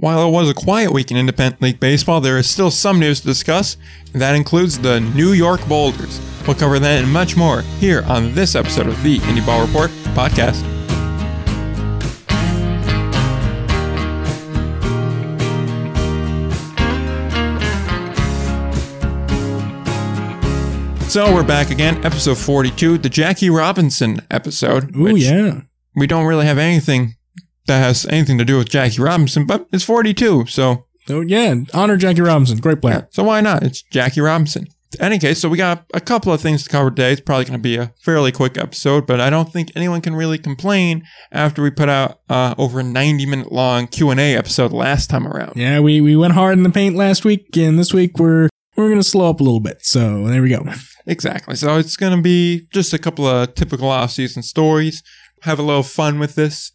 While it was a quiet week in Independent League Baseball, there is still some news to discuss, and that includes the New York Boulders. We'll cover that and much more here on this episode of the Indie Ball Report podcast. So we're back again, episode 42, the Jackie Robinson episode. Oh, yeah. We don't really have anything that has anything to do with Jackie Robinson, but it's 42, so So, yeah, honor Jackie Robinson. Great player. so why not? It's Jackie Robinson. In any case, so we got a couple of things to cover today. It's probably going to be a fairly quick episode, but I don't think anyone can really complain after we put out uh, over a 90 minute long Q and A episode last time around. Yeah, we, we went hard in the paint last week, and this week we're we're gonna slow up a little bit. So there we go. Exactly. So it's going to be just a couple of typical off-season stories. Have a little fun with this.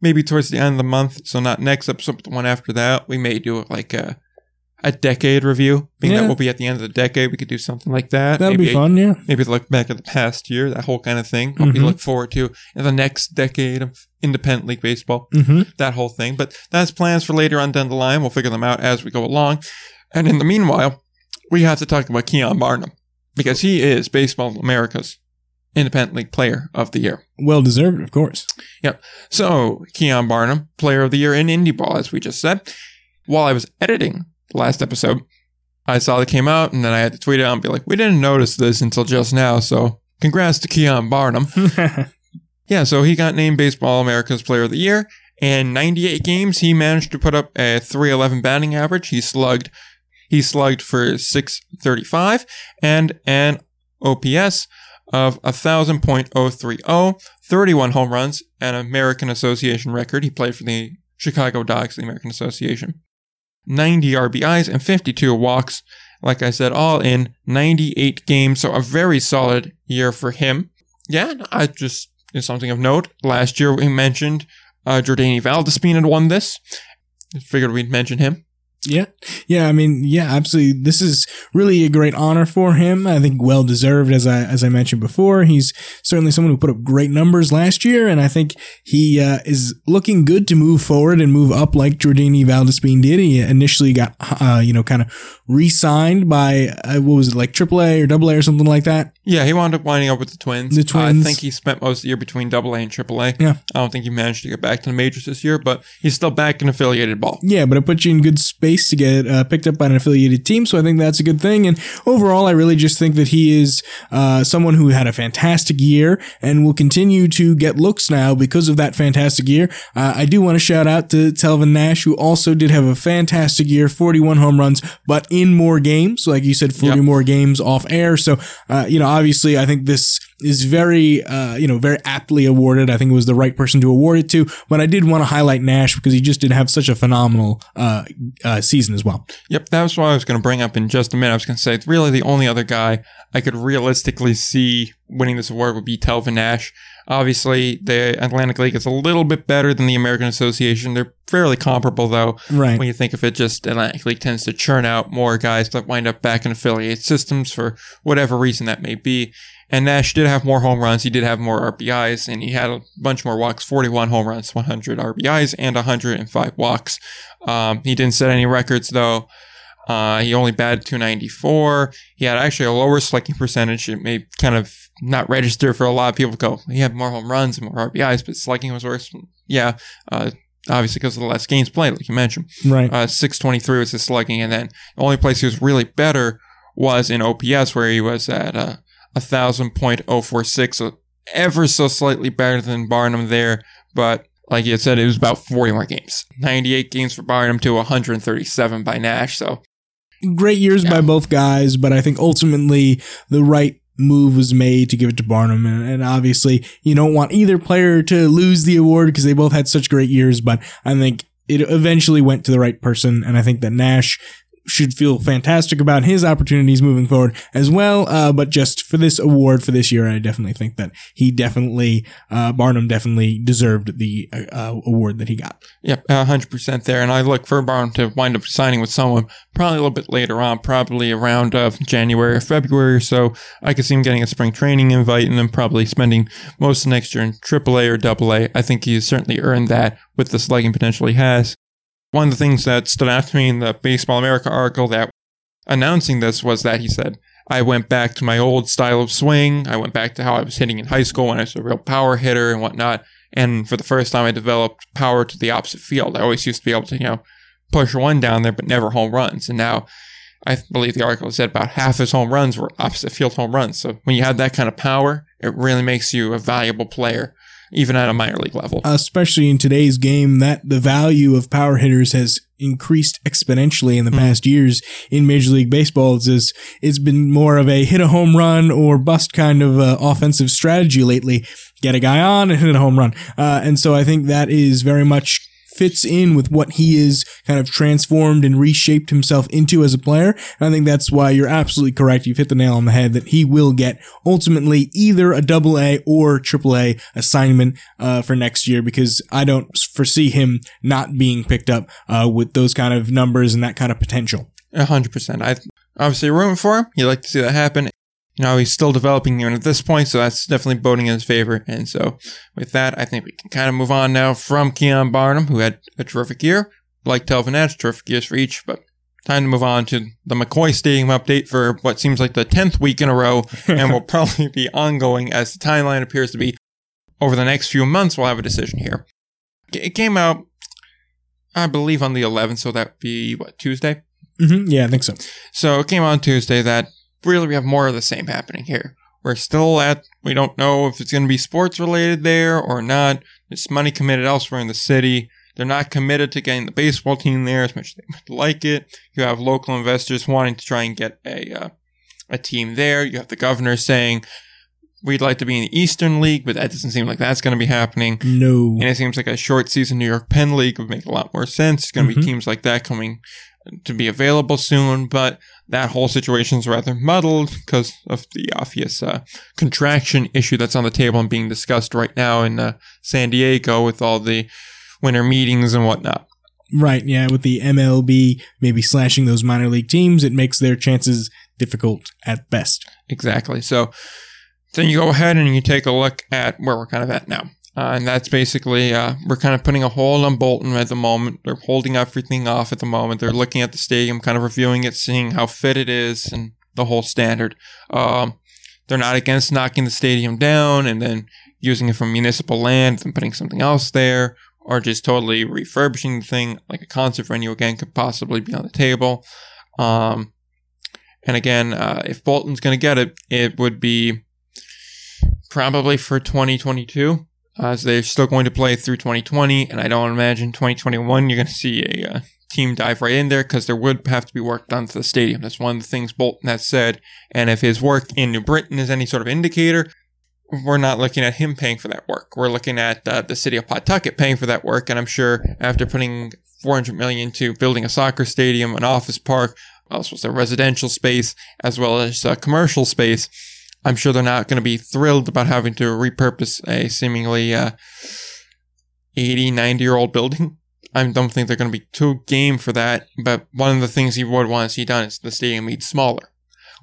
Maybe towards the end of the month, so not next episode, but the one after that, we may do like a a decade review. Being Yeah. that we'll be at the end of the decade, we could do something like that. That'll maybe be fun. Yeah. maybe look back at the past year, that whole kind of thing. What we look forward to in the next decade of independent league baseball, Mm-hmm. that whole thing. But that's plans for later on down the line. We'll figure them out as we go along. And in the meanwhile, we have to talk about Keon Barnum because he is Baseball America's independent league player of the year. Well deserved, of course. Yep. So, Keon Barnum, player of the year in Indie Ball, as we just said. While I was editing the last episode, I saw it came out and then I had to tweet it out and be like, we didn't notice this until just now. So, congrats to Keon Barnum. Yeah, so he got named Baseball America's Player of the Year. In 98 games, he managed to put up a 311 batting average. He slugged, he slugged for 635 and an OPS of 1000.030, 31 home runs, an American Association record. He played for the Chicago Dogs, the American Association. 90 RBIs and 52 walks. Like I said, all in 98 games. So a very solid year for him. Yeah, I just is something of note. Last year we mentioned uh, Jordany Valdespin had won this. Figured we'd mention him. Yeah. Yeah, I mean, yeah, absolutely. This is really a great honor for him. I think well deserved as I as I mentioned before. He's certainly someone who put up great numbers last year and I think he uh, is looking good to move forward and move up like Jordany Valdespin did. He initially got uh, you know, kind of re-signed by uh, what was it like AAA or AA or something like that. Yeah, he wound up winding up with the Twins. The Twins. I think he spent most of the year between Double A and AAA. Yeah. I don't think he managed to get back to the majors this year, but he's still back in affiliated ball. Yeah, but it puts you in good space to get uh, picked up by an affiliated team, so I think that's a good thing. And overall, I really just think that he is uh, someone who had a fantastic year and will continue to get looks now because of that fantastic year. Uh, I do want to shout out to Telvin Nash, who also did have a fantastic year, 41 home runs, but in more games, like you said, 40 Yep. more games off air. So, uh, you know, obviously, I think this is very, uh, you know, very aptly awarded. I think it was the right person to award it to. But I did want to highlight Nash because he just did have such a phenomenal uh, uh, season as well. Yep, that was what I was going to bring up in just a minute. I was going to say, it's really the only other guy I could realistically see winning this award would be Telvin Nash. Obviously, the Atlantic League is a little bit better than the American Association. They're fairly comparable, though, Right. when you think of it, just Atlantic League tends to churn out more guys that wind up back in affiliate systems for whatever reason that may be. And Nash did have more home runs. He did have more RBIs, and he had a bunch more walks 41 home runs, 100 RBIs, and 105 walks. Um, he didn't set any records, though. Uh, he only batted 294. He had actually a lower slugging percentage. It may kind of not register for a lot of people go, he had more home runs and more RBIs, but slugging was worse. Yeah, uh, obviously because of the less games played, like you mentioned. Right. Uh, 623 was his slugging, and then the only place he was really better was in OPS, where he was at uh, 1,000.046, so ever so slightly better than Barnum there, but like you said, it was about 40 more games. 98 games for Barnum to 137 by Nash, so Great years Yeah. by both guys, but I think ultimately the right move was made to give it to Barnum. And, and obviously, you don't want either player to lose the award because they both had such great years, but I think it eventually went to the right person. And I think that Nash should feel fantastic about his opportunities moving forward as well. Uh, but just for this award for this year, I definitely think that he definitely, uh, Barnum definitely deserved the uh, uh, award that he got. Yep, a hundred percent there. And I look for Barnum to wind up signing with someone probably a little bit later on, probably around uh, January or February or so. I could see him getting a spring training invite and then probably spending most of next year in AAA or AA. I think he's certainly earned that with the slugging potential he has. One of the things that stood out to me in the Baseball America article that announcing this was that he said, I went back to my old style of swing. I went back to how I was hitting in high school when I was a real power hitter and whatnot. And for the first time, I developed power to the opposite field. I always used to be able to, you know, push one down there, but never home runs. And now I believe the article said about half his home runs were opposite field home runs. So when you have that kind of power, it really makes you a valuable player, even at a minor league level. Especially in today's game, that the value of power hitters has increased exponentially in the Mm. past years in Major League Baseball. It's, it's- it's been more of a hit a home run or bust kind of uh, offensive strategy lately. Get a guy on and hit a home run. Uh, and so I think that is very much fits in with what he is kind of transformed and reshaped himself into as a player. And I think that's why you're absolutely correct. You've hit the nail on the head that he will get ultimately either a double A or triple A assignment uh, for next year because I don't foresee him not being picked up uh, with those kind of numbers and that kind of potential. A hundred percent. I obviously rooting for him. You like to see that happen. You know, he's still developing even at this point, so that's definitely voting in his favor. And so with that, I think we can kind of move on now from Keon Barnum, who had a terrific year, like Telvin Nash, terrific years for each, but time to move on to the McCoy Stadium update for what seems like the 10th week in a row and will probably be ongoing as the timeline appears to be over the next few months. We'll have a decision here. It came out, I believe, on the 11th, so that would be what, Tuesday? hmm Yeah, I think so. So it came out on Tuesday that really we have more of the same happening here. We're still at, we don't know if it's going to be sports related there or not. There's money committed elsewhere in the city. They're not committed to getting the baseball team there as much as they would like it. You have local investors wanting to try and get a, uh, a team there. You have the governor saying, we'd like to be in the Eastern League, but that doesn't seem like that's going to be happening. No. And it seems like a short season New York Penn League would make a lot more sense. It's going to Mhm. be teams like that coming to be available soon, but that whole situation is rather muddled because of the obvious uh, contraction issue that's on the table and being discussed right now in uh, San Diego with all the winter meetings and whatnot. Right, yeah, with the MLB maybe slashing those minor league teams, it makes their chances difficult at best. Exactly. So then you go ahead and you take a look at where we're kind of at now. Uh, and that's basically, uh, we're kind of putting a hold on Boulton at the moment. They're holding everything off at the moment. They're looking at the stadium, kind of reviewing it, seeing how fit it is and the whole standard. Um, they're not against knocking the stadium down and then using it for municipal land and putting something else there or just totally refurbishing the thing like a concert venue again could possibly be on the table. Um, and again, uh, if Boulton's going to get it, it would be probably for 2022, as they're still going to play through 2020. And I don't imagine 2021 you're going to see a uh, team dive right in there because there would have to be work done to the stadium. That's one of the things Boulton has said. And if his work in New Britain is any sort of indicator, we're not looking at him paying for that work. We're looking at uh, the city of Pawtucket paying for that work. And I'm sure after putting 400 million to building a soccer stadium, an office park, also a residential space as well as a commercial space. I'm sure they're not going to be thrilled about having to repurpose a seemingly uh, 80, 90 year old building. I don't think they're going to be too game for that. But one of the things you would want to see done is the stadium made smaller,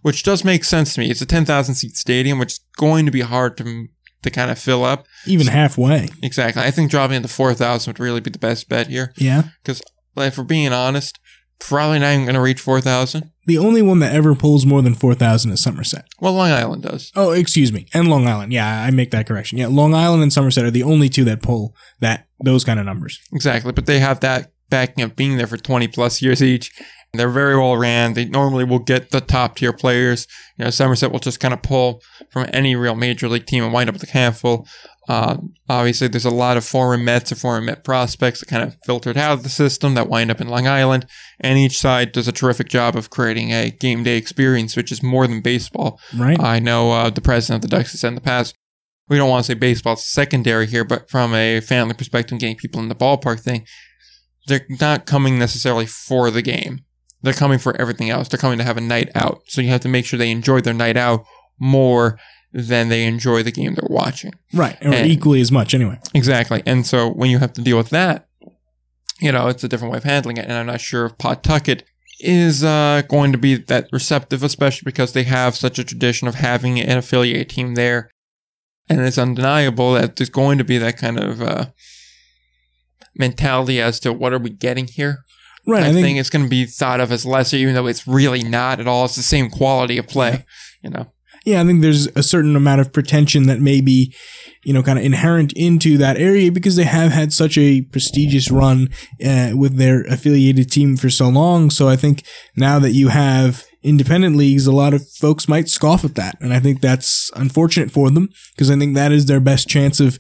which does make sense to me. It's a 10,000 seat stadium, which is going to be hard to to kind of fill up. Even halfway. Exactly. I think dropping it to 4,000 would really be the best bet here. Yeah. Because, like, if we're being honest, probably not even going to reach 4,000. The only one that ever pulls more than 4,000 is Somerset. Well, Long Island does. Oh, excuse me. And Long Island. Yeah, I make that correction. Yeah, Long Island and Somerset are the only two that pull that those kind of numbers. Exactly. But they have that backing of being there for 20 plus years each. They're very well ran. They normally will get the top tier players. You know, Somerset will just kind of pull from any real major league team and wind up with a handful. Uh, obviously, there's a lot of foreign Mets or foreign Met prospects that kind of filtered out of the system that wind up in Long Island. And each side does a terrific job of creating a game day experience, which is more than baseball. Right? I know uh, the president of the Ducks has said in the past, we don't want to say baseball's secondary here, but from a family perspective, getting people in the ballpark thing, they're not coming necessarily for the game. They're coming for everything else. They're coming to have a night out. So you have to make sure they enjoy their night out more than they enjoy the game they're watching. right. Or and- equally as much, anyway. Exactly. And so when you have to deal with that, you know, it's a different way of handling it. And I'm not sure if Pawtucket is uh, going to be that receptive, especially because they have such a tradition of having an affiliate team there. And it's undeniable that there's going to be that kind of uh, mentality as to what are we getting here. Right. I, I think, think it's going to be thought of as lesser, even though it's really not at all. It's the same quality of play, you know. Yeah, I think there's a certain amount of pretension that may be, you know, kind of inherent into that area because they have had such a prestigious run uh, with their affiliated team for so long. So I think now that you have independent leagues, a lot of folks might scoff at that. And I think that's unfortunate for them because I think that is their best chance of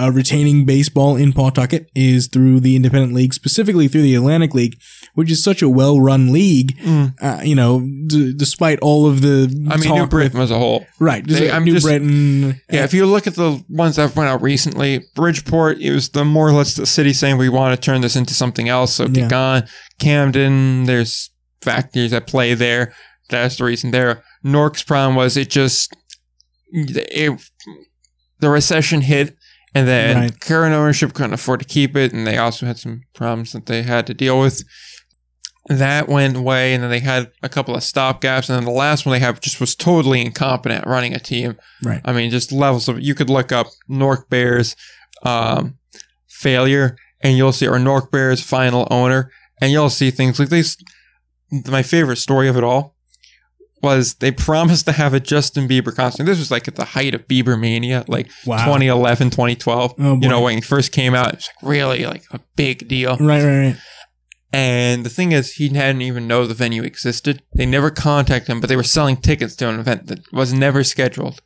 uh, retaining baseball in Pawtucket is through the independent league, specifically through the Atlantic League, which is such a well-run league. Uh, you know, d- despite all of the I mean, talk New with- Britain as a whole. Right. Just They- like I'm New just- Britain. Yeah, if you look at the ones that went out recently, Bridgeport, it was the more or less the city saying we want to turn this into something else, so Yeah. get gone. Camden, there's factors at play there. That's the reason there. Newark's problem was it just it, the recession hit, and then Right. current ownership couldn't afford to keep it, and they also had some problems that they had to deal with. That went away, and then they had a couple of stopgaps, and then the last one they had just was totally incompetent running a team. Right. I mean, just levels of you could look up Newark Bears um, failure, and you'll see or Newark Bears final owner, and you'll see things like this. My favorite story of it all was they promised to have a Justin Bieber concert. This was like at the height of Bieber mania, like Wow. 2011, 2012. Oh, you know, when he first came out, it was like really like a big deal. Right, right, right. And the thing is, he hadn't even know the venue existed. They never contacted him, but they were selling tickets to an event that was never scheduled.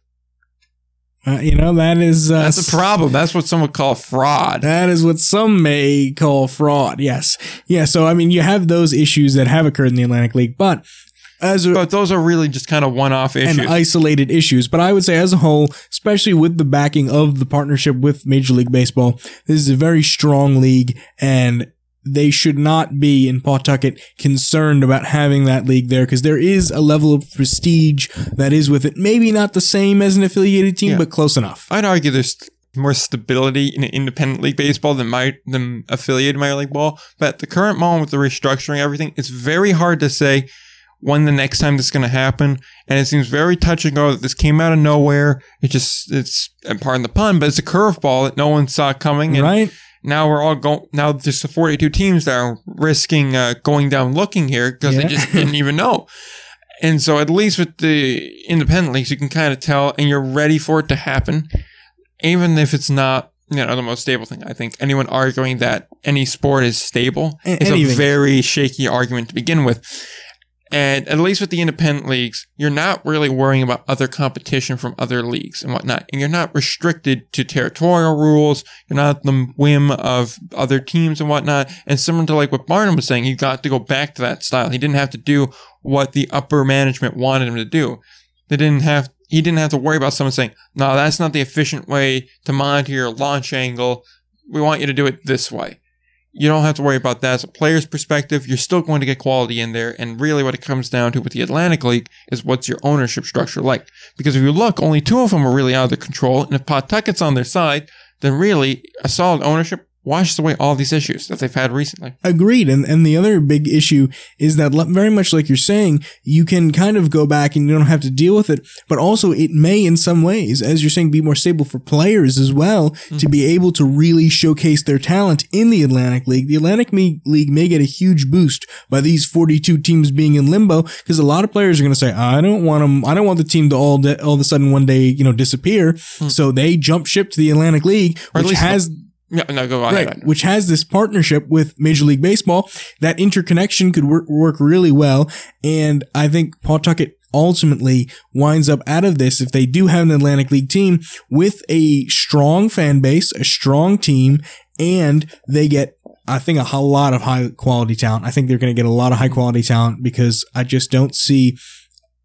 Uh, you know, that is. Uh, That's a problem. That's what some would call fraud. That is what some may call fraud. Yes. Yeah. So, I mean, you have those issues that have occurred in the Atlantic League, but as a, But those are really just kind of one-off issues. and isolated issues. But I would say, as a whole, especially with the backing of the partnership with Major League Baseball, this is a very strong league, and they should not be in Pawtucket concerned about having that league there because there is a level of prestige that is with it. Maybe not the same as an affiliated team, Yeah. but close enough. I'd argue there's more stability in independent league baseball than my than affiliated minor league ball. But at the current moment with the restructuring, everything, it's very hard to say when the next time this is going to happen. And it seems very touch and go that this came out of nowhere. It just it's and pardon the pun, but it's a curveball that no one saw coming. And Right? now we're all going. Now there's the 42 teams that are risking uh, going down looking here because Yeah. they just didn't even know. And so at least with the independent leagues, you can kind of tell, and you're ready for it to happen, even if it's not. You know, the most stable thing. I think anyone arguing that any sport is stable is anything. a very shaky argument to begin with. And at least with the independent leagues, you're not really worrying about other competition from other leagues and whatnot. And you're not restricted to territorial rules. You're not at the whim of other teams and whatnot. And similar to like what Barnum was saying, he got to go back to that style. He didn't have to do what the upper management wanted him to do. They didn't have, he didn't have to worry about someone saying, no, that's not the efficient way to monitor your launch angle. We want you to do it this way you don't have to worry about that. As a player's perspective, you're still going to get quality in there. And really what it comes down to with the Atlantic League is what's your ownership structure like? Because if you look, only two of them are really out of their control. And if Pawtucket's on their side, then really a solid ownership washes away all these issues that they've had recently. Agreed. And and the other big issue is that very much like you're saying, you can kind of go back and you don't have to deal with it, but also it may in some ways, as you're saying, be more stable for players as well mm. to be able to really showcase their talent in the Atlantic League. The Atlantic Me- League may get a huge boost by these 42 teams being in limbo because a lot of players are going to say, I don't want them. I don't want the team to all de- all of a sudden one day, you know, disappear. Hmm. So they jump ship to the Atlantic League, which has Yeah, no, go on. right, which has this partnership with Major League Baseball. That interconnection could work, work really well, and I think Pawtucket ultimately winds up out of this if they do have an Atlantic League team with a strong fan base, a strong team, and they get. I think a lot of high quality talent. I think they're going to get a lot of high quality talent because I just don't see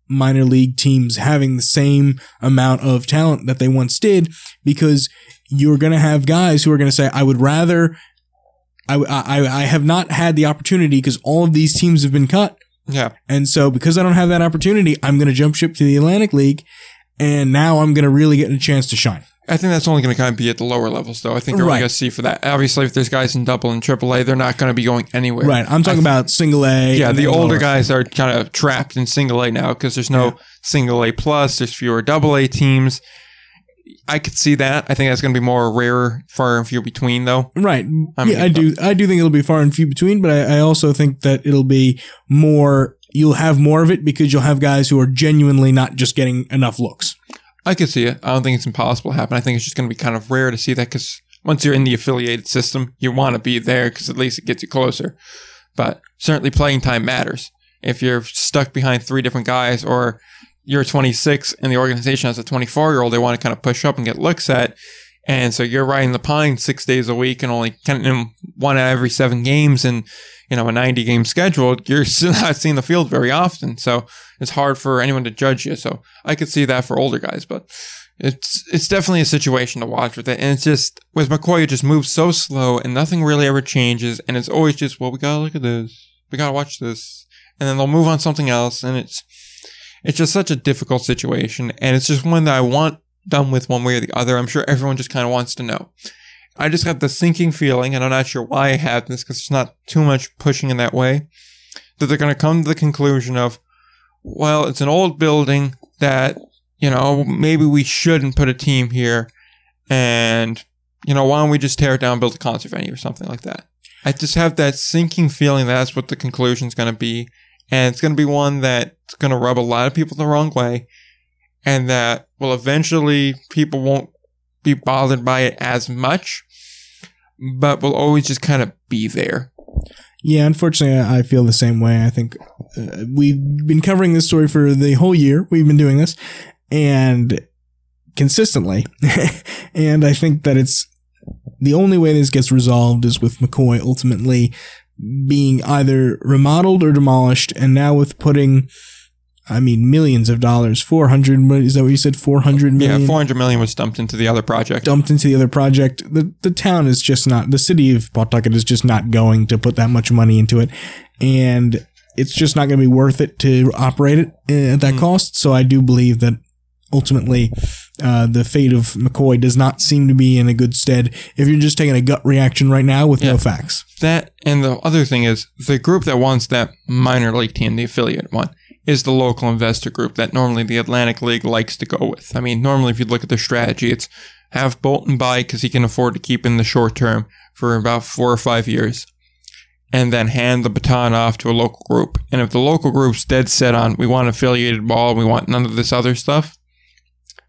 minor league teams having the same amount of talent that they once did because you're going to have guys who are going to say, I would rather, I, I, I have not had the opportunity because all of these teams have been cut. Yeah. And so because I don't have that opportunity, I'm going to jump ship to the Atlantic League. And now I'm going to really get a chance to shine. I think that's only going to kind of be at the lower levels, though. I think you're Right. going to see for that. Obviously, if there's guys in double and triple A, they're not going to be going anywhere. Right. I'm talking I- about single A. Yeah, the older lower. guys are kind of trapped in single A now because there's no single A plus. There's fewer double A teams. I could see that. I think that's going to be more rarer, far and few between, though. Right. I mean, yeah, I do. I do think it'll be far and few between, but I, I also think that it'll be more. You'll have more of it because you'll have guys who are genuinely not just getting enough looks. I could see it. I don't think it's impossible to happen. I think it's just going to be kind of rare to see that because once you're in the affiliated system, you want to be there because at least it gets you closer. But certainly playing time matters. If you're stuck behind three different guys or you're 26 and the organization has a 24 year old they want to kind of push up and get looks at, and so you're riding the pine six days a week and only of one out of every seven games and you know a 90 game schedule, you're still not seeing the field very often. So it's hard for anyone to judge you. So I could see that for older guys, but it's it's definitely a situation to watch with it. And it's just with McCoy, it just moves so slow and nothing really ever changes. And it's always just, well, we gotta look at this, we gotta watch this, and then they'll move on something else. And it's it's just such a difficult situation, and it's just one that I want done with one way or the other. I'm sure everyone just kind of wants to know. I just got the sinking feeling, and I'm not sure why I have this because it's not too much pushing in that way, that they're going to come to the conclusion of, well, it's an old building that, you know, maybe we shouldn't put a team here, and, you know, why don't we just tear it down, build a concert venue or something like that. I just have that sinking feeling that that's what the conclusion is going to be, and it's going to be one that's going to rub a lot of people the wrong way and that well eventually people won't be bothered by it as much but will always just kind of be there Yeah, unfortunately, I I feel the same way. I think uh, we've been covering this story for the whole year. We've been doing this, and consistently, and I think that it's the only way this gets resolved is with McCoy ultimately being either remodeled or demolished, and now with putting. I mean, millions of dollars. Four hundred. Is that what you said? Four hundred million yeah 400 million was dumped into the other project dumped into the other project. The the town is just not the city of Pawtucket is just not going to put that much money into it, and it's just not going to be worth it to operate it uh, at that Mm. cost. So I do believe that ultimately. Uh, the fate of McCoy does not seem to be in a good stead if you're just taking a gut reaction right now with Yeah. no facts. that and the other thing is the group that wants that minor league team the affiliate one is the local investor group that normally the atlantic league likes to go with. I mean normally if you look at the strategy it's have boulton buy because he can afford to keep in the short term for about four or five years and then hand the baton off to a local group. And if the local group's dead set on we want affiliated ball we want none of this other stuff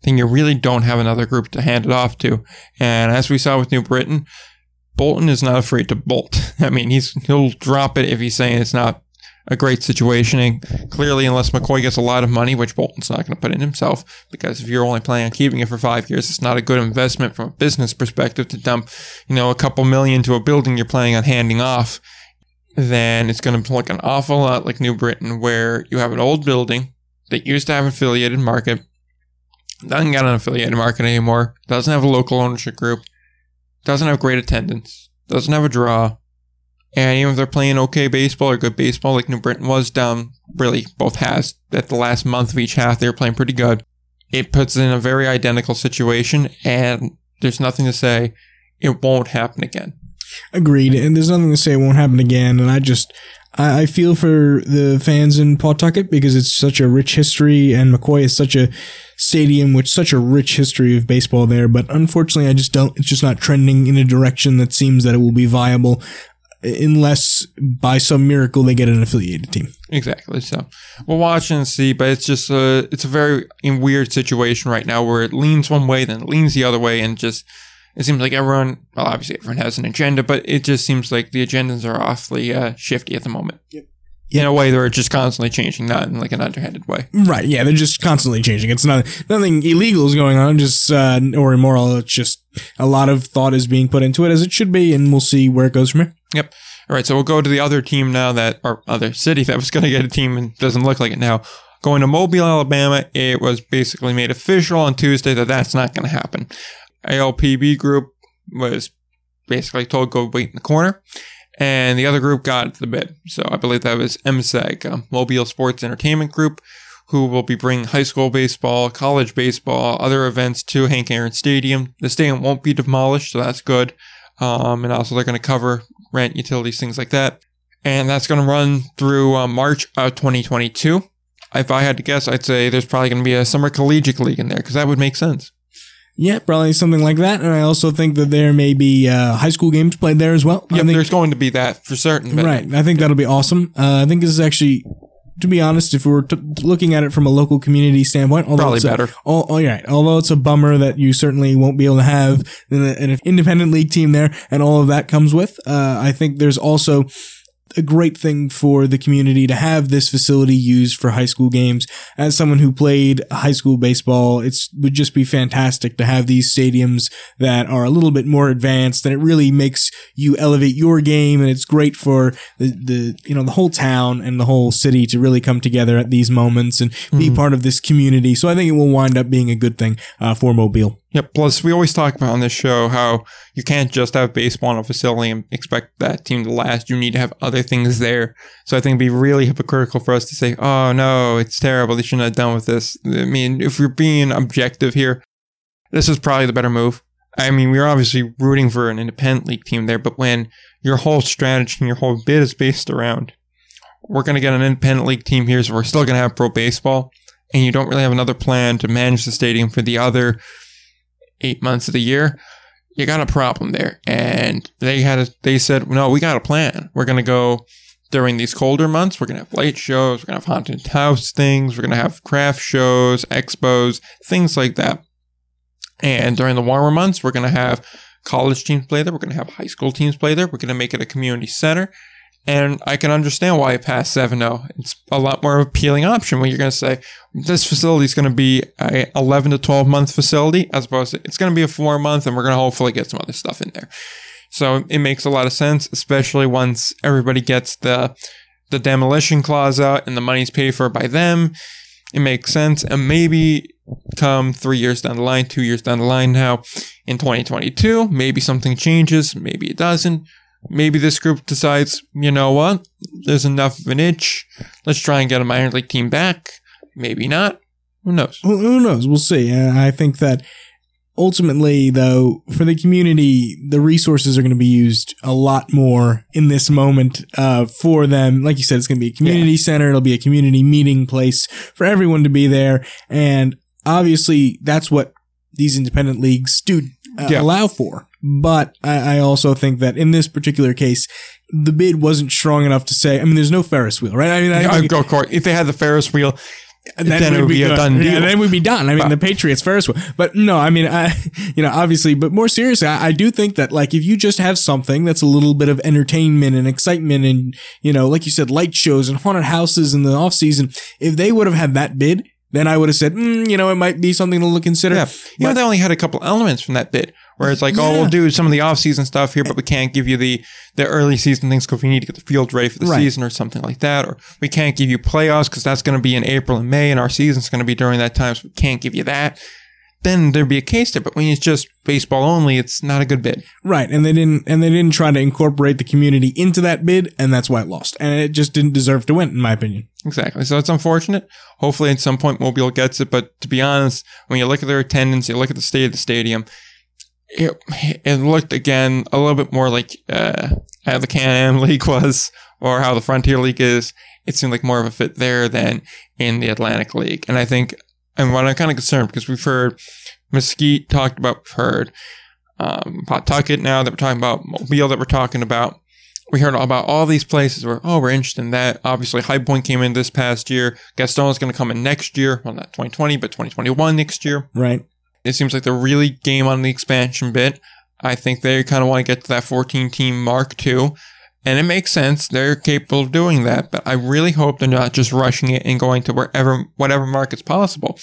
then you really don't have another group to hand it off to. And as we saw with new britain Boulton is not afraid to bolt. I mean, he's he'll drop it if he's saying it's not a great situation. And clearly, unless McCoy gets a lot of money, which Boulton's not going to put in himself, because if you're only planning on keeping it for five years, it's not a good investment from a business perspective to dump, you know, a couple million to a building you're planning on handing off. Then it's going to look an awful lot like New Britain, where you have an old building that used to have an affiliated market, doesn't got an affiliated market anymore, doesn't have a local ownership group doesn't have great attendance, doesn't have a draw, and even if they're playing okay baseball or good baseball, like New Britain was down, really both has at the last month of each half, they were playing pretty good. It puts in a very identical situation, and there's nothing to say it won't happen again. Agreed. And there's nothing to say it won't happen again. And I just, I feel for the fans in Pawtucket because it's such a rich history and McCoy is such a stadium with such a rich history of baseball there. But unfortunately, I just don't, it's just not trending in a direction that seems that it will be viable unless by some miracle they get an affiliated team. Exactly. So we'll watch and see, but it's just a it's a very weird situation right now where it leans one way, then it leans the other way, and just it seems like everyone, well, obviously everyone has an agenda, but it just seems like the agendas are awfully uh, shifty at the moment. Yep. In a way, they're just constantly changing, not in like an underhanded way. Right. Yeah. They're just constantly changing. It's not, nothing illegal is going on, just, uh, or immoral. It's just a lot of thought is being put into it as it should be. And we'll see where it goes from here. All right, so we'll go to the other team now that, or other city that was going to get a team and doesn't look like it now. Going to Mobile, Alabama, it was basically made official on Tuesday that that's not going to happen. ALPB group was basically told go wait in the corner, and the other group got the bid. So I believe that was MSEG, um, Mobile Sports Entertainment Group, who will be bringing high school baseball, college baseball, other events to Hank Aaron Stadium. The stadium won't be demolished, so that's good. Um, and also they're going to cover rent, utilities, things like that. And that's going to run through uh, March of 2022. If I had to guess, I'd say there's probably going to be a summer collegiate league in there because that would make sense. Yeah, probably something like that. And I also think that there may be uh, high school games played there as well. Think, there's going to be that for certain. Right. I think that'll be awesome. Uh, I think this is actually, to be honest, if we're t- looking at it from a local community standpoint, although Probably it's a- better. all, all right. Although it's a bummer that you certainly won't be able to have an, an independent league team there and all of that comes with. Uh, I think there's also a great thing for the community to have this facility used for high school games. As someone who played high school baseball, it would just be fantastic to have these stadiums that are a little bit more advanced and it really makes you elevate your game and it's great for the, the you know the whole town and the whole city to really come together at these moments and be part of this community. So I think it will wind up being a good thing uh, for Mobile. Yep. Plus, we always talk about on this show how you can't just have baseball in a facility and expect that team to last. You need to have other things there. So I think it'd be really hypocritical for us to say, "Oh no, it's terrible. They shouldn't have done with this." I mean, if we're being objective here, this is probably the better move. I mean, we're obviously rooting for an independent league team there, but when your whole strategy and your whole bid is based around, we're going to get an independent league team here, so we're still going to have pro baseball, and you don't really have another plan to manage the stadium for the other eight months of the year, you got a problem there. And they had a, they said, no, we got a plan. We're gonna go during these colder months. We're gonna have light shows. We're gonna have haunted house things. We're gonna have craft shows, expos, things like that. And during the warmer months, we're gonna have college teams play there. We're gonna have high school teams play there. We're gonna make it a community center. And I can understand why it passed 7 0. It's a lot more appealing option when you're going to say, this facility is going to be a 11 to 12 month facility, as opposed to it's going to be a four month, and we're going to hopefully get some other stuff in there. So it makes a lot of sense, especially once everybody gets the the demolition clause out and the money's paid for by them. It makes sense, and maybe come three years down the line, two years down the line now, in 2022, maybe something changes, maybe it doesn't. Maybe this group decides, you know what, there's enough of an itch. Let's try and get a minor league team back. Maybe not. Who knows? Who, who knows? We'll see. Uh, I think that ultimately, though, for the community, the resources are going to be used a lot more in this moment uh, for them. Like you said, it's going to be a community center. It'll be a community meeting place for everyone to be there. And obviously, that's what these independent leagues do uh, Yeah. allow for. But I, I also think that in this particular case, the bid wasn't strong enough to say. I mean, there's no Ferris wheel, right? I mean, I Yeah, I'd go court. If they had the Ferris wheel, and then it would be a done Yeah, deal. then we'd be done. I mean, the Patriots Ferris wheel. But no, I mean, I, you know, obviously, but more seriously, I, I do think that like if you just have something that's a little bit of entertainment and excitement and, you know, like you said, light shows and haunted houses in the off season, if they would have had that bid, then I would have said, mm, you know, it might be something to look consider. yeah. You know, But- they only had a couple elements from that bid where it's like, oh, we'll do some of the off-season stuff here, but we can't give you the the early season things because we need to get the field ready for the Right. season or something like that. Or we can't give you playoffs because that's going to be in April and May, and our season's going to be during that time, so we can't give you that. Then there'd be a case there. But when it's just baseball only, it's not a good bid. Right. And they didn't, and they didn't try to incorporate the community into that bid. And that's why it lost. And it just didn't deserve to win, in my opinion. Exactly. So it's unfortunate. Hopefully, at some point, Mobile gets it. But to be honest, when you look at their attendance, you look at the state of the stadium, it, it looked again a little bit more like uh, how the Can Am League was or how the Frontier League is. It seemed like more of a fit there than in the Atlantic League. And I think, and what I'm kind of concerned because we've heard Mesquite talked about, we've heard um, Pawtucket now that we're talking about, Mobile that we're talking about we heard about all these places where, oh, we're interested in that. Obviously, High Point came in this past year. Gaston is going to come in next year. Well, not 2020, but 2021 next year. Right. It seems like they're really game on the expansion bit. I think they kind of want to get to that 14 team mark too. And it makes sense. They're capable of doing that. But I really hope they're not just rushing it and going to wherever, whatever market's possible.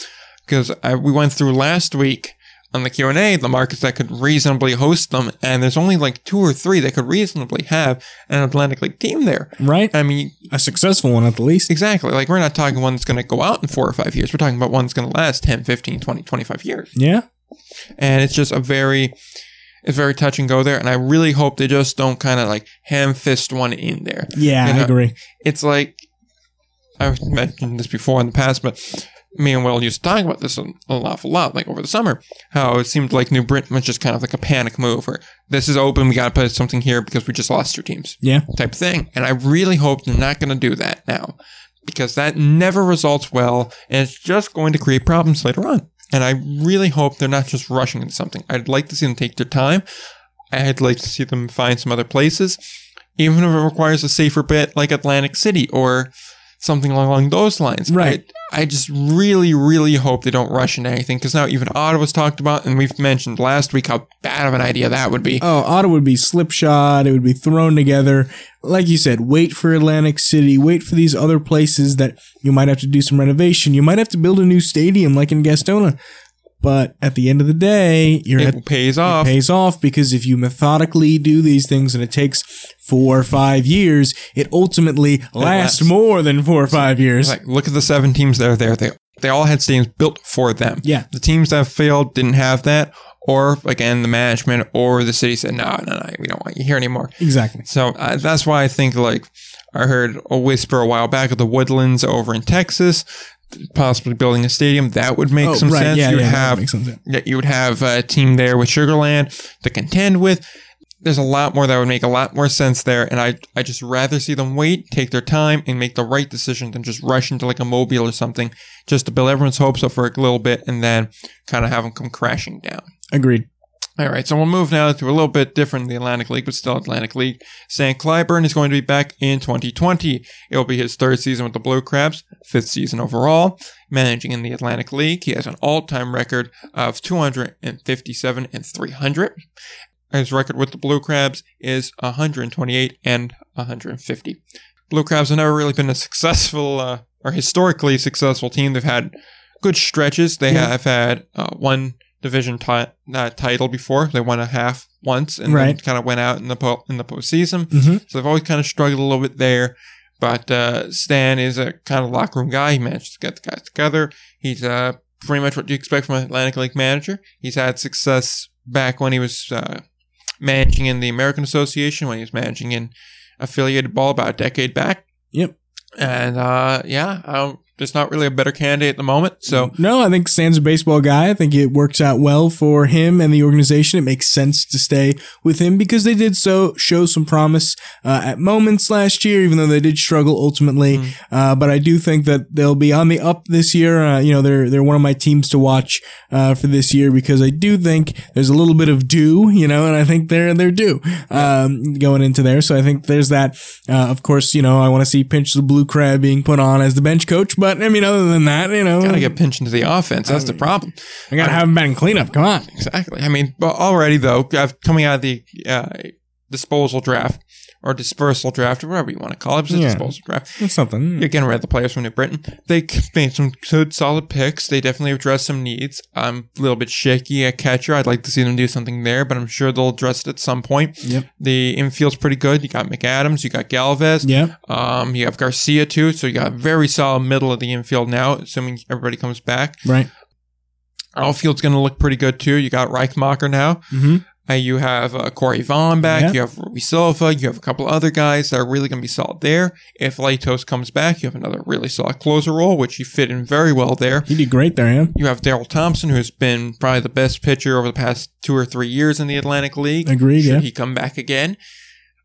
Because we went through last week on the Q&A, the markets that could reasonably host them. And there's only like two or three that could reasonably have an Atlantic League team there. Right. I mean, A successful one at the least. exactly. Like we're not talking one that's going to go out in four or five years. We're talking about one that's going to last 10, 15, 20, 25 years. Yeah. And it's just a very, it's very touch and go there. And I really hope they just don't kind of like ham fist one in there. Yeah, You I agree. It's like, I've mentioned this before in the past, but me and Will used to talk about this an awful lot, like over the summer, how it seemed like New Britain was just kind of like a panic move where this is open, we got to put something here because we just lost two teams Yeah. type thing. And I really hope they're not going to do that now because that never results well and it's just going to create problems later on. And I really hope they're not just rushing into something. I'd like to see them take their time. I'd like to see them find some other places, even if it requires a safer bet like Atlantic City or something along those lines. Right. I, I just really, really hope they don't rush into anything because now even Ottawa's talked about, and we've mentioned last week how bad of an idea that would be. Oh, Ottawa would be slipshod. It would be thrown together. Like you said, wait for Atlantic City. Wait for these other places that you might have to do some renovation. You might have to build a new stadium like in Gastonia. But at the end of the day, you're at it pays off. pays off because if you methodically do these things and it takes four or five years, it ultimately lasts lasts. more than four or five years. Like, look at the seven teams that are there. They they all had stadiums built for them. Yeah. The teams that failed didn't have that, or again, the management or the city said, "No, no, no, we don't want you here anymore." Exactly. So uh, that's why I think like I heard a whisper a while back of the Woodlands over in Texas, possibly building a stadium. That would make Oh, some right. sense. Yeah, you would yeah, have some sense. that you would have a team there with Sugarland to contend with. There's a lot more that would make a lot more sense there, and I I just rather see them wait, take their time, and make the right decision than just rush into like a mobile or something just to build everyone's hopes up for a little bit and then kind of have them come crashing down. Agreed. All right, so we'll move now to a little bit different in the Atlantic League, but still Atlantic League. Stan Cliburn is going to be back in 2020. It will be his third season with the Blue Crabs, fifth season overall. Managing in the Atlantic League, he has an all-time record of 257 and 300. His record with the Blue Crabs is 128 and 150. Blue Crabs have never really been a successful uh, or historically successful team. They've had good stretches. They Yeah. have had uh, one division ti- uh, title before. They won a half once and then Right. kind of went out in the po- in the postseason. Mm-hmm. So they've always kind of struggled a little bit there. But uh, Stan is a kind of locker room guy. He managed to get the guys together. He's uh, pretty much what you expect from an Atlantic League manager. He's had success back when he was uh, managing in the American Association, when he was managing in affiliated ball about a decade back. Yep. And uh, yeah, um, there's not really a better candidate at the moment. So No, I think Stan's a baseball guy. I think it works out well for him and the organization. It makes sense to stay with him because they did so show some promise uh, at moments last year, even though they did struggle ultimately. Mm. Uh, but I do think that they'll be on the up this year. Uh, you know, they're they're one of my teams to watch uh, for this year because I do think there's a little bit of due, you know, and I think they're they're due um, going into there. So I think there's that. Uh, of course, you know, I want to see Pinch the Blue Crab being put on as the bench coach, but I mean, other than that, you know, gotta get pinched into the offense. That's the problem. I gotta have him back in cleanup. Come on. Exactly. I mean, but already though, uh, coming out of the uh, disposal draft or dispersal draft or whatever you want to call it, it's a Yeah. disposal draft. That's something. You're getting rid of the players from New Britain. They made some good, solid picks. They definitely addressed some needs. I'm a little bit shaky at catcher. I'd like to see them do something there, but I'm sure they'll address it at some point. Yep. The infield's pretty good. You got McAdams, you got Galvez. Yeah. Um, you have Garcia too, so you got a very solid middle of the infield now, assuming everybody comes back. Right. Outfield's going to look pretty good too. You got Rademacher now. Mm-hmm. Uh, you have uh, Corey Vaughn back. Yeah. You have Rubi Silva. You have a couple other guys that are really going to be solid there. If Latos comes back, you have another really solid closer role, which he fit in very well there. He did great there, yeah. You have Daryl Thompson, who's been probably the best pitcher over the past two or three years in the Atlantic League. Agreed, Should yeah. he come back again?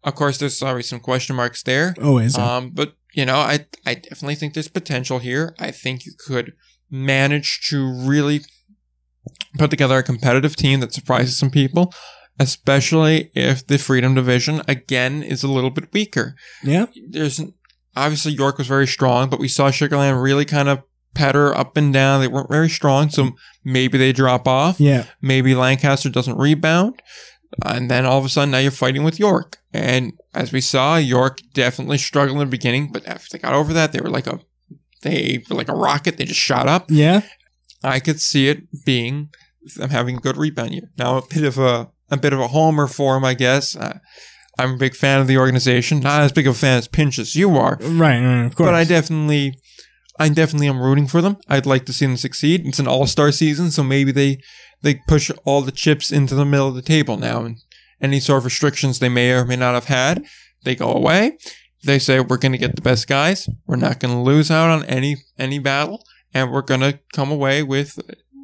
Of course, there's always some question marks there. Always. uh, Um, but you know, I I definitely think there's potential here. I think you could manage to really put together a competitive team that surprises some people, especially if the Freedom Division again is a little bit weaker. yeah. There's obviously York was very strong, but we saw Sugarland really kind of patter up and down. They weren't very strong, so maybe they drop off. Yeah. Maybe Lancaster doesn't rebound. And then all of a sudden, now you're fighting with York. And as we saw, York definitely struggled in the beginning, but after they got over that, they were like a they were like a rocket. They just shot up. Yeah. I could see it being them having a good rebound year. Now a bit of a a bit of a homer for him, I guess. Uh, I'm a big fan of the organization. Not as big of a fan as Pinch as you are, Right, right, of course. but I definitely, I definitely am rooting for them. I'd like to see them succeed. It's an All Star season, so maybe they they push all the chips into the middle of the table now, and any sort of restrictions they may or may not have had, they go away. They say we're going to get the best guys. We're not going to lose out on any any battle, and we're going to come away with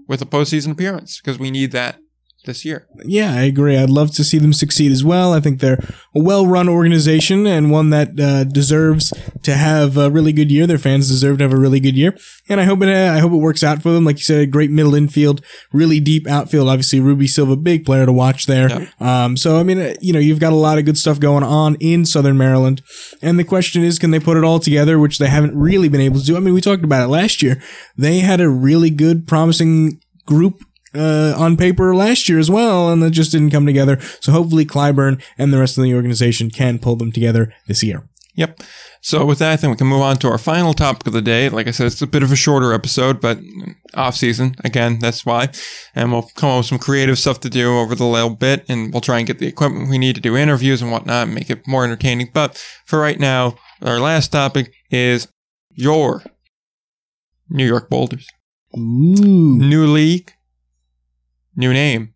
with a postseason appearance because we need that this year. Yeah, I agree. I'd love to see them succeed as well. I think they're a well-run organization and one that uh, deserves to have a really good year. Their fans deserve to have a really good year, and I hope it. Uh, I hope it works out for them. Like you said, a great middle infield, really deep outfield. Obviously, Rubi Silva, big player to watch there. Yep. Um, so I mean, uh, you know, you've got a lot of good stuff going on in Southern Maryland, and the question is, can they put it all together? Which they haven't really been able to do. I mean, we talked about it last year. They had a really good, promising group uh, on paper last year as well, and that just didn't come together. So hopefully Cliburn and the rest of the organization can pull them together this year. Yep. So with that, I think we can move on to our final topic of the day. Like I said, it's a bit of a shorter episode, but off season again. That's why, and we'll come up with some creative stuff to do over the little bit, and we'll try and get the equipment we need to do interviews and whatnot, and make it more entertaining. But for right now, our last topic is your New York Boulders. Ooh. New league, new name,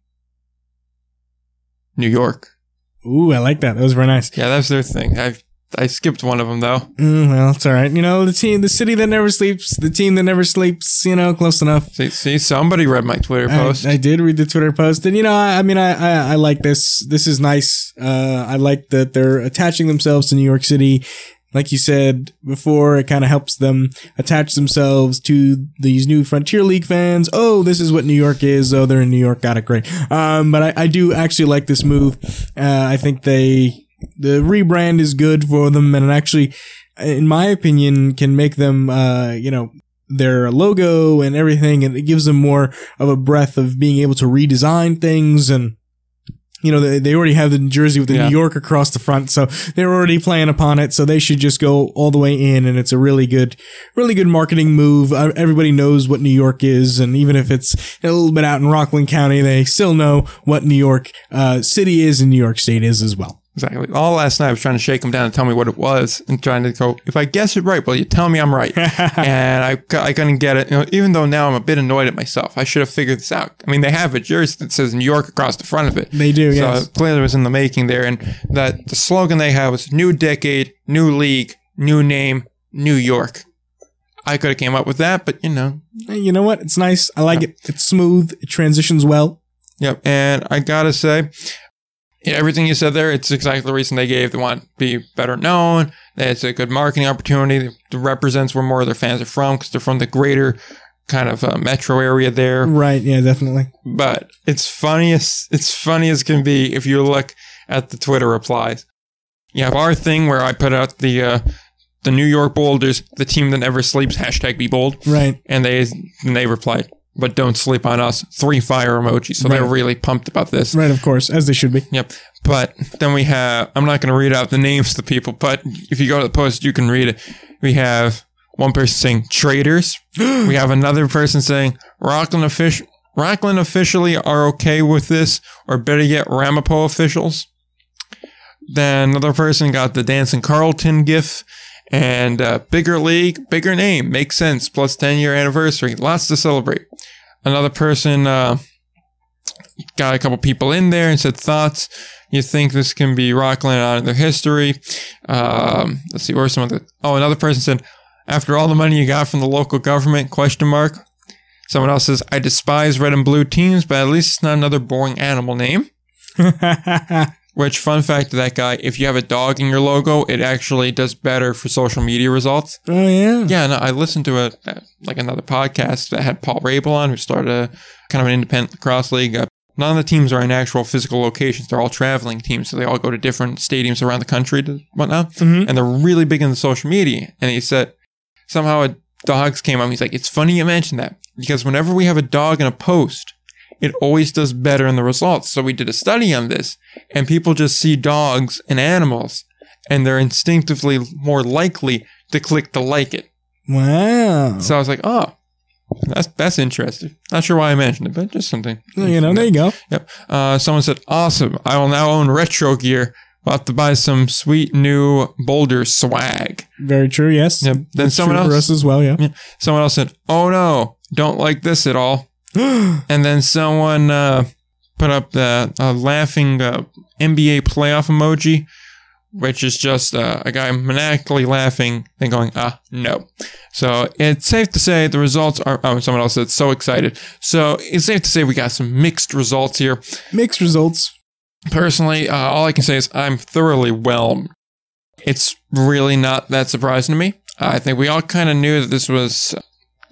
New York. Ooh, I like that. That was very nice. Yeah, that's their thing. I I skipped one of them though. Mm, well, it's all right. You know, the team, the city that never sleeps, the team that never sleeps, you know, close enough. See, see somebody read my Twitter I, post. I did read the Twitter post, and you know, I, I mean, I, I I like this. This is nice. Uh, I like that they're attaching themselves to New York City. Like you said before, it kind of helps them attach themselves to these new Frontier League fans. Oh, this is what New York is. Oh, they're in New York. Got it. Great. Um, but I, I do actually like this move. Uh, I think they, the rebrand is good for them and it actually, in my opinion, can make them, uh, you know, their logo and everything, and it gives them more of a breadth of being able to redesign things and. You know, they, they already have the jersey with the Yeah. New York across the front, so they're already playing upon it. So they should just go all the way in, and it's a really good, really good marketing move. Uh, Everybody knows what New York is, and even if it's a little bit out in Rockland County, they still know what New York uh, City is and New York State is as well. Exactly. All last night I was trying to shake him down and tell me what it was, and trying to go. If I guess it right, well, you tell me I'm right. and I, I couldn't get it. You know, even though now I'm a bit annoyed at myself, I should have figured this out. I mean, they have a jersey that says New York across the front of it. They do, So yes. it clearly was in the making there, and that the slogan they have was "New Decade, New League, New Name, New York." I could have came up with that, but you know, you know what? It's nice. I like it. It's smooth. It transitions well. Yep. And I gotta say, yeah, everything you said there, it's exactly the reason they gave. They want to be better known. It's a good marketing opportunity. It represents where more of their fans are from because they're from the greater kind of uh, metro area there. Right. Yeah, definitely. But it's funny as it's funny as can be if you look at the Twitter replies. You have our thing where I put out the uh, the New York Boulders, the team that never sleeps. Hashtag be bold. Right. And they and they replied, "But don't sleep on us." Three fire emojis. So they're really pumped about this. Right. Of course, as they should be. Yep. But then we have, I'm not going to read out the names of the people, but if you go to the post, you can read it. We have one person saying traitors. we have another person saying Rockland, offic- Rockland officially are okay with this, or better yet, Ramapo officials. Then another person got the Dancing Carlton gif and uh, bigger league, bigger name, makes sense. Plus 10 year anniversary, lots to celebrate. Another person uh, got a couple people in there and said thoughts. You think this can be Rockland out of their history? Um, let's see, where some of the? Oh, another person said, after all the money you got from the local government? Question mark. Someone else says, I despise red and blue teams, but at least it's not another boring animal name. Which, fun fact to that guy, if you have a dog in your logo, it actually does better for social media results. oh yeah. Yeah, no, I listened to a like another podcast that had Paul Rabel on, who started a kind of an independent cross league. Uh, none of the teams are in actual physical locations; they're all traveling teams, so they all go to different stadiums around the country to whatnot. Mhm. And they're really big into social media. And he said somehow a dogs came up. He's like, "It's funny you mentioned that because whenever we have a dog in a post." It always does better in the results. So we did a study on this, and people just see dogs and animals, and they're instinctively more likely to click to like it. Wow. So I was like, oh, that's that's interesting. Not sure why I mentioned it, but just something. you know, there you go. Yep. Uh, someone said, awesome. I will now own retro gear. I'll have to buy some sweet new Boulder swag. Very true. Yes. Yep. Then That's someone else, us as well. Yeah. someone else said, oh no, don't like this at all. And then someone uh, put up the uh, laughing uh, NBA playoff emoji which is just uh, a guy maniacally laughing and going, ah, no. So it's safe to say the results are. Oh, someone else said so excited. So it's safe to say we got some mixed results here. Mixed results. Personally, uh, all I can say is I'm thoroughly whelmed. It's really not that surprising to me. I think we all kind of knew that this was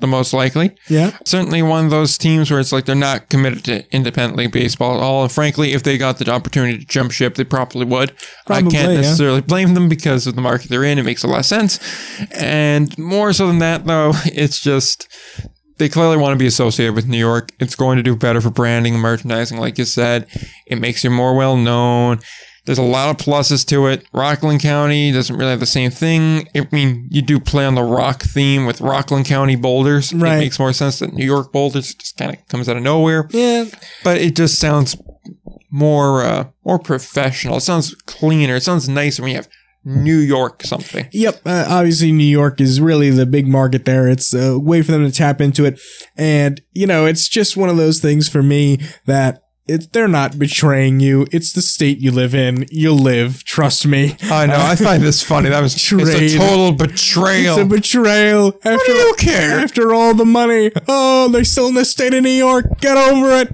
the most likely. Yeah. Certainly one of those teams where it's like they're not committed to independent league baseball at all. And frankly, if they got the opportunity to jump ship, they probably would. I can't yeah. necessarily blame them because of the market they're in. It makes a lot of sense. And more so than that, though, it's just they clearly want to be associated with New York. It's going to do better for branding and merchandising, like you said. It makes you more well known. There's a lot of pluses to it. Rockland County doesn't really have the same thing. I mean, you do play on the rock theme with Rockland County boulders. Right. It makes more sense than New York boulders. It just kind of comes out of nowhere. Yeah. But it just sounds more uh, more professional. It sounds cleaner. It sounds nicer when you have New York something. Yep. Uh, obviously, New York is really the big market there. It's a way for them to tap into it. And, you know, it's just one of those things for me that it, they're not betraying you. It's the state you live in. You'll live. Trust me. I know. I find this funny. That was it's a total betrayal. It's a betrayal. After, do you care? After all the money. Oh, they're still in the state of New York. Get over it.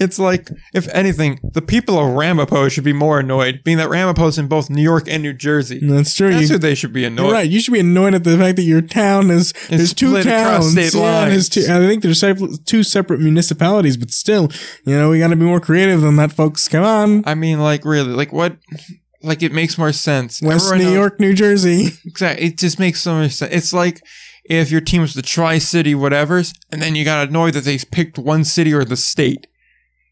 It's like, if anything, the people of Ramapo should be more annoyed, being that Ramapo's in both New York and New Jersey. That's true. That's You- who they should be annoyed. You're right. You should be annoyed at the fact that your town is there's two towns. state Yeah, lines. two, I think there's two separate municipalities, but still, you know, we got to be more creative than that, folks. Come on, I mean, like, really, like, what? Like, it makes more sense. West Everyone New knows- York, New Jersey. Exactly. It just makes so much sense. It's like if your team was the Tri City whatevers, and then you got annoyed that they picked one city or the state.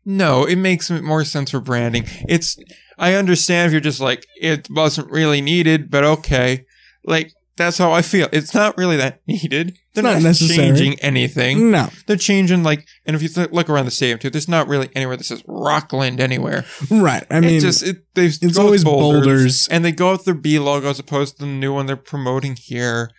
No, it makes more sense for branding. It's, I understand if you're just like, it wasn't really needed, but okay. Like, that's how I feel. It's not really that needed. They're not not, necessary. changing anything. No, They're changing, like, and if you th- look around the stadium too, there's not really anywhere that says Rockland anywhere. right. I mean, it just, it, they it's always boulders. and they go with their B logo as opposed to the new one they're promoting here.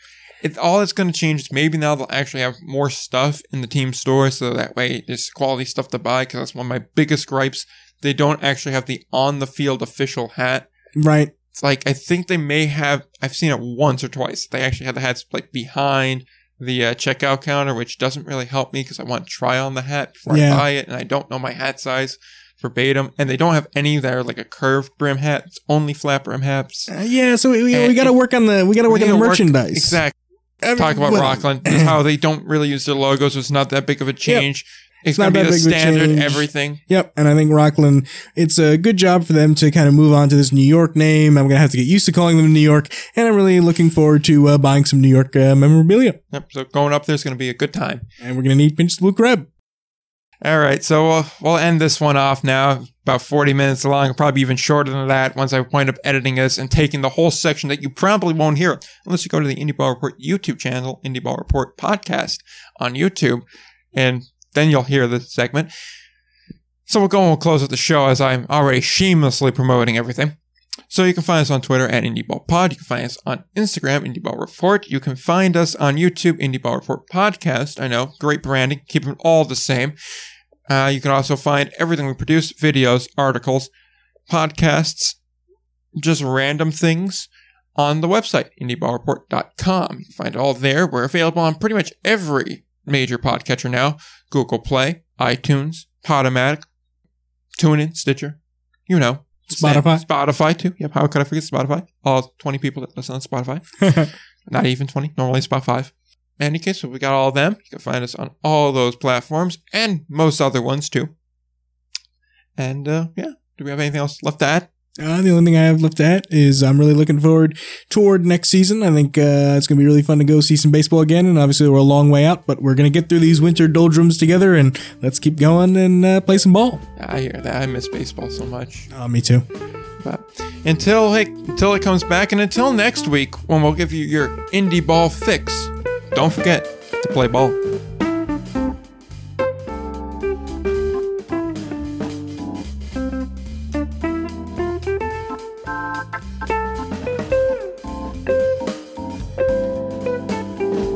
It, all that's going to change is maybe now they'll actually have more stuff in the team store, so that way there's quality stuff to buy. Because that's one of my biggest gripes. They don't actually have the on the field official hat. right. It's like I think they may have. I've seen it once or twice. They actually have the hats like behind the uh, checkout counter, which doesn't really help me because I want to try on the hat before Yeah. I buy it, and I don't know my hat size verbatim. And they don't have any that are like a curved brim hat. It's only flat brim hats. Uh, yeah, so we, we, we got to work on the we got to work on the gotta work- merchandise. Exactly. I mean, Talk about well, Rockland. Is how they don't really use their logos. It's not that big of a change. It's not going to be that the big of a standard change. everything. Yep, and I think Rockland, it's a good job for them to kind of move on to this New York name. I'm gonna have to get used to calling them New York, and I'm really looking forward to uh, buying some New York uh, memorabilia. Yep. So going up there is going to be a good time. And we're gonna need Pinch the Blue Crab. All right, so we'll, we'll end this one off now. About 40 minutes long, probably even shorter than that once I wind up editing this and taking the whole section that you probably won't hear unless you go to the Indie Ball Report YouTube channel, Indie Ball Report podcast on YouTube, and then you'll hear the segment. So we'll go and we'll close out the show as I'm already shamelessly promoting everything. So you can find us on Twitter at IndieBallPod. You can find us on Instagram, IndieBall Report. You can find us on YouTube, IndieBall Report Podcast. I know, great branding, keep them all the same. Uh, you can also find everything we produce videos, articles, podcasts, just random things on the website, indieballreport.com. You can find it all there. We're available on pretty much every major podcatcher now Google Play, iTunes, Podomatic, TuneIn, Stitcher, you know. Spotify. Spotify, too. Yep, how could I forget Spotify? All 20 people that listen on Spotify. Not even 20. Normally it's about five. In any case, so we got all of them. You can find us on all those platforms and most other ones too. And uh, yeah, do we have anything else left to add? Uh, the only thing I have left to add is I'm really looking forward toward next season. I think uh, it's going to be really fun to go see some baseball again. And obviously, we're a long way out, but we're going to get through these winter doldrums together and let's keep going and uh, play some ball. I hear that. I miss baseball so much. Uh, me too. But until hey, until it comes back, and until next week when we'll give you your indie ball fix, don't forget to play ball.